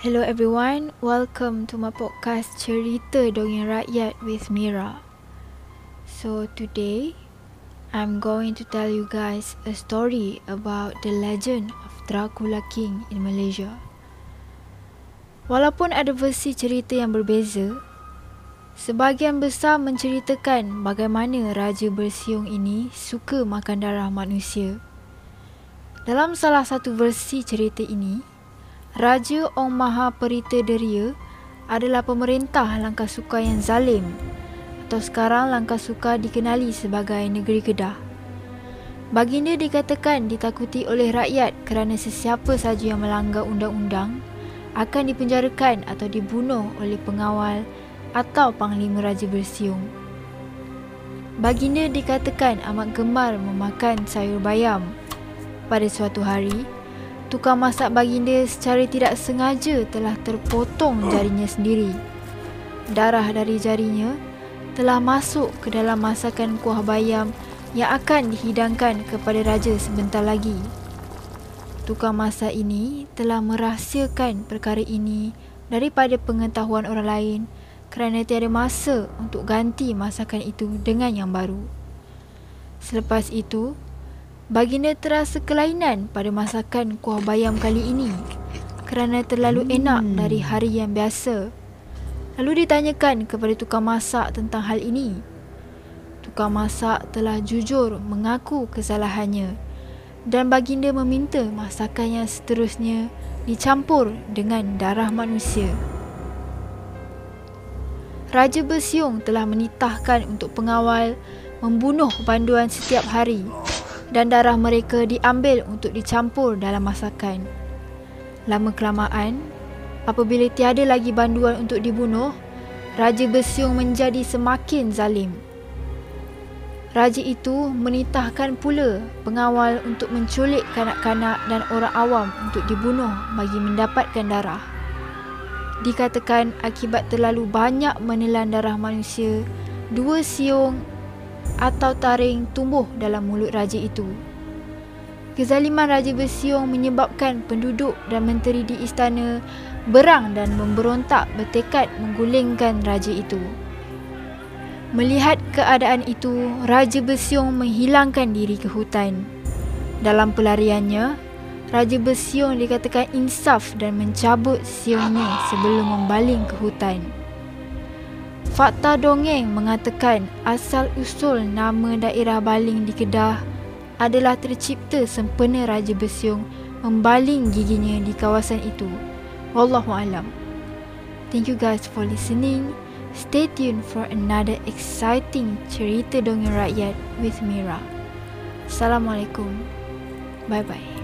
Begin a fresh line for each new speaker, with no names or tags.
Hello everyone, welcome to my podcast Cerita Dongeng Rakyat with Mira. So today, I'm going to tell you guys a story about the legend of Dracula King in Malaysia. Walaupun ada versi cerita yang berbeza, sebahagian besar menceritakan bagaimana Raja Bersiung ini suka makan darah manusia. Dalam salah satu versi cerita ini, Raja Ong Maha Perita Deria adalah pemerintah Langkah Suka yang zalim atau sekarang Langkah Suka dikenali sebagai Negeri Kedah. Baginda dikatakan ditakuti oleh rakyat kerana sesiapa saja yang melanggar undang-undang akan dipenjarakan atau dibunuh oleh pengawal atau panglima Raja Bersiung. Baginda dikatakan amat gemar memakan sayur bayam. Pada suatu hari, tukang masak baginda secara tidak sengaja telah terpotong jarinya sendiri. Darah dari jarinya telah masuk ke dalam masakan kuah bayam yang akan dihidangkan kepada raja sebentar lagi. Tukang masak ini telah merahsiakan perkara ini daripada pengetahuan orang lain kerana tiada masa untuk ganti masakan itu dengan yang baru. Selepas itu, Baginda terasa kelainan pada masakan kuah bayam kali ini kerana terlalu enak hmm. dari hari yang biasa. Lalu ditanyakan kepada tukang masak tentang hal ini. Tukang masak telah jujur mengaku kesalahannya dan baginda meminta masakan yang seterusnya dicampur dengan darah manusia. Raja Bersiung telah menitahkan untuk pengawal membunuh banduan setiap hari dan darah mereka diambil untuk dicampur dalam masakan. Lama kelamaan, apabila tiada lagi banduan untuk dibunuh, Raja Bersiung menjadi semakin zalim. Raja itu menitahkan pula pengawal untuk menculik kanak-kanak dan orang awam untuk dibunuh bagi mendapatkan darah. Dikatakan akibat terlalu banyak menelan darah manusia, dua siung atau taring tumbuh dalam mulut raja itu. Kezaliman Raja Bersiung menyebabkan penduduk dan menteri di istana berang dan memberontak bertekad menggulingkan raja itu. Melihat keadaan itu, Raja Bersiung menghilangkan diri ke hutan. Dalam pelariannya, Raja Bersiung dikatakan insaf dan mencabut siungnya sebelum membaling ke hutan. Fakta dongeng mengatakan asal-usul nama daerah Baling di Kedah adalah tercipta sempena Raja Bersiung membaling giginya di kawasan itu. Wallahualam. Thank you guys for listening. Stay tuned for another exciting cerita dongeng rakyat with Mira. Assalamualaikum. Bye bye.